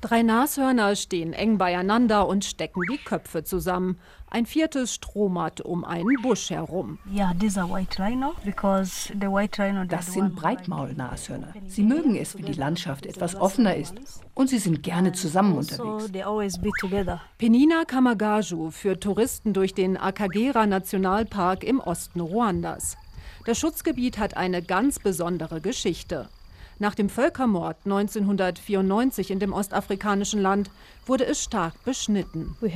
Drei Nashörner stehen eng beieinander und stecken die Köpfe zusammen. Ein viertes stromert um einen Busch herum. Das sind Breitmaulnashörner. Sie mögen es, wenn die Landschaft etwas offener ist. Und sie sind gerne zusammen unterwegs. Penina Kamagaju führt Touristen durch den Akagera Nationalpark im Osten Ruandas. Das Schutzgebiet hat eine ganz besondere Geschichte. Nach dem Völkermord 1994 in dem ostafrikanischen Land wurde es stark beschnitten. Wir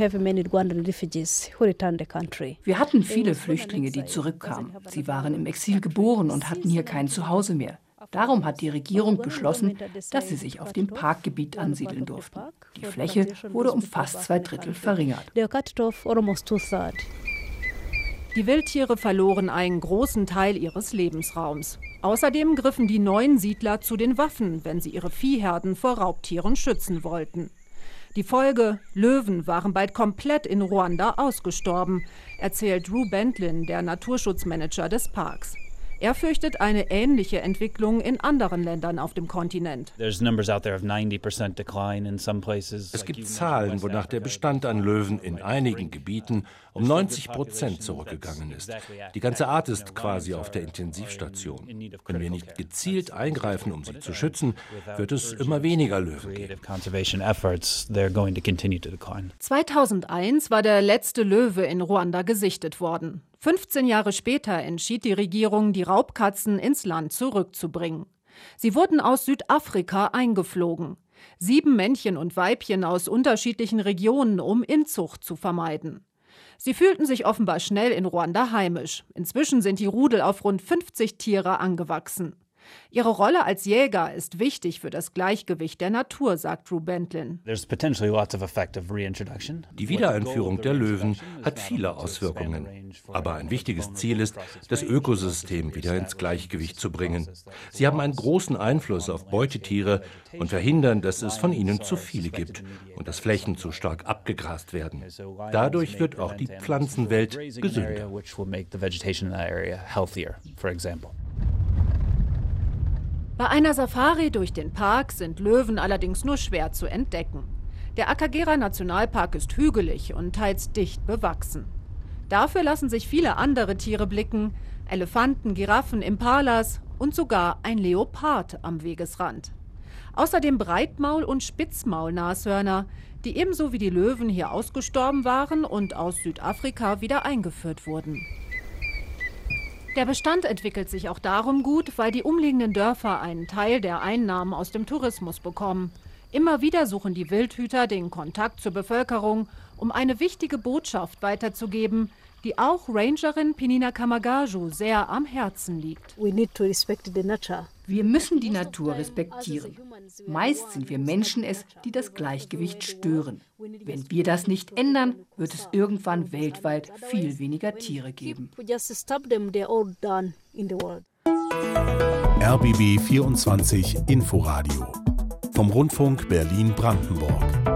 hatten viele Flüchtlinge, die zurückkamen. Sie waren im Exil geboren und hatten hier kein Zuhause mehr. Darum hat die Regierung beschlossen, dass sie sich auf dem Parkgebiet ansiedeln durften. Die Fläche wurde um fast zwei Drittel verringert. Die Wildtiere verloren einen großen Teil ihres Lebensraums. Außerdem griffen die neuen Siedler zu den Waffen, wenn sie ihre Viehherden vor Raubtieren schützen wollten. Die Folge, Löwen waren bald komplett in Ruanda ausgestorben, erzählt Drew Bentlin, der Naturschutzmanager des Parks. Er fürchtet eine ähnliche Entwicklung in anderen Ländern auf dem Kontinent. Es gibt Zahlen, wonach der Bestand an Löwen in einigen Gebieten um 90 Prozent zurückgegangen ist. Die ganze Art ist quasi auf der Intensivstation. Wenn wir nicht gezielt eingreifen, um sie zu schützen, wird es immer weniger Löwen geben. 2001 war der letzte Löwe in Ruanda gesichtet worden. 15 Jahre später entschied die Regierung, die Raubkatzen ins Land zurückzubringen. Sie wurden aus Südafrika eingeflogen. Sieben Männchen und Weibchen aus unterschiedlichen Regionen, um Inzucht zu vermeiden. Sie fühlten sich offenbar schnell in Ruanda heimisch. Inzwischen sind die Rudel auf rund 50 Tiere angewachsen. Ihre Rolle als Jäger ist wichtig für das Gleichgewicht der Natur, sagt Drew Bentlin. Die Wiedereinführung der Löwen hat viele Auswirkungen. Aber ein wichtiges Ziel ist, das Ökosystem wieder ins Gleichgewicht zu bringen. Sie haben einen großen Einfluss auf Beutetiere und verhindern, dass es von ihnen zu viele gibt und dass Flächen zu stark abgegrast werden. Dadurch wird auch die Pflanzenwelt gesünder. Bei einer Safari durch den Park sind Löwen allerdings nur schwer zu entdecken. Der Akagera Nationalpark ist hügelig und teils dicht bewachsen. Dafür lassen sich viele andere Tiere blicken, Elefanten, Giraffen, Impalas und sogar ein Leopard am Wegesrand. Außerdem Breitmaul- und Spitzmaulnashörner, die ebenso wie die Löwen hier ausgestorben waren und aus Südafrika wieder eingeführt wurden. Der Bestand entwickelt sich auch darum gut, weil die umliegenden Dörfer einen Teil der Einnahmen aus dem Tourismus bekommen. Immer wieder suchen die Wildhüter den Kontakt zur Bevölkerung, um eine wichtige Botschaft weiterzugeben, die auch Rangerin Pinina Kamagaju sehr am Herzen liegt. Wir müssen die Natur respektieren. Meist sind wir Menschen es, die das Gleichgewicht stören. Wenn wir das nicht ändern, wird es irgendwann weltweit viel weniger Tiere geben. RBB 24 Inforadio vom Rundfunk Berlin-Brandenburg.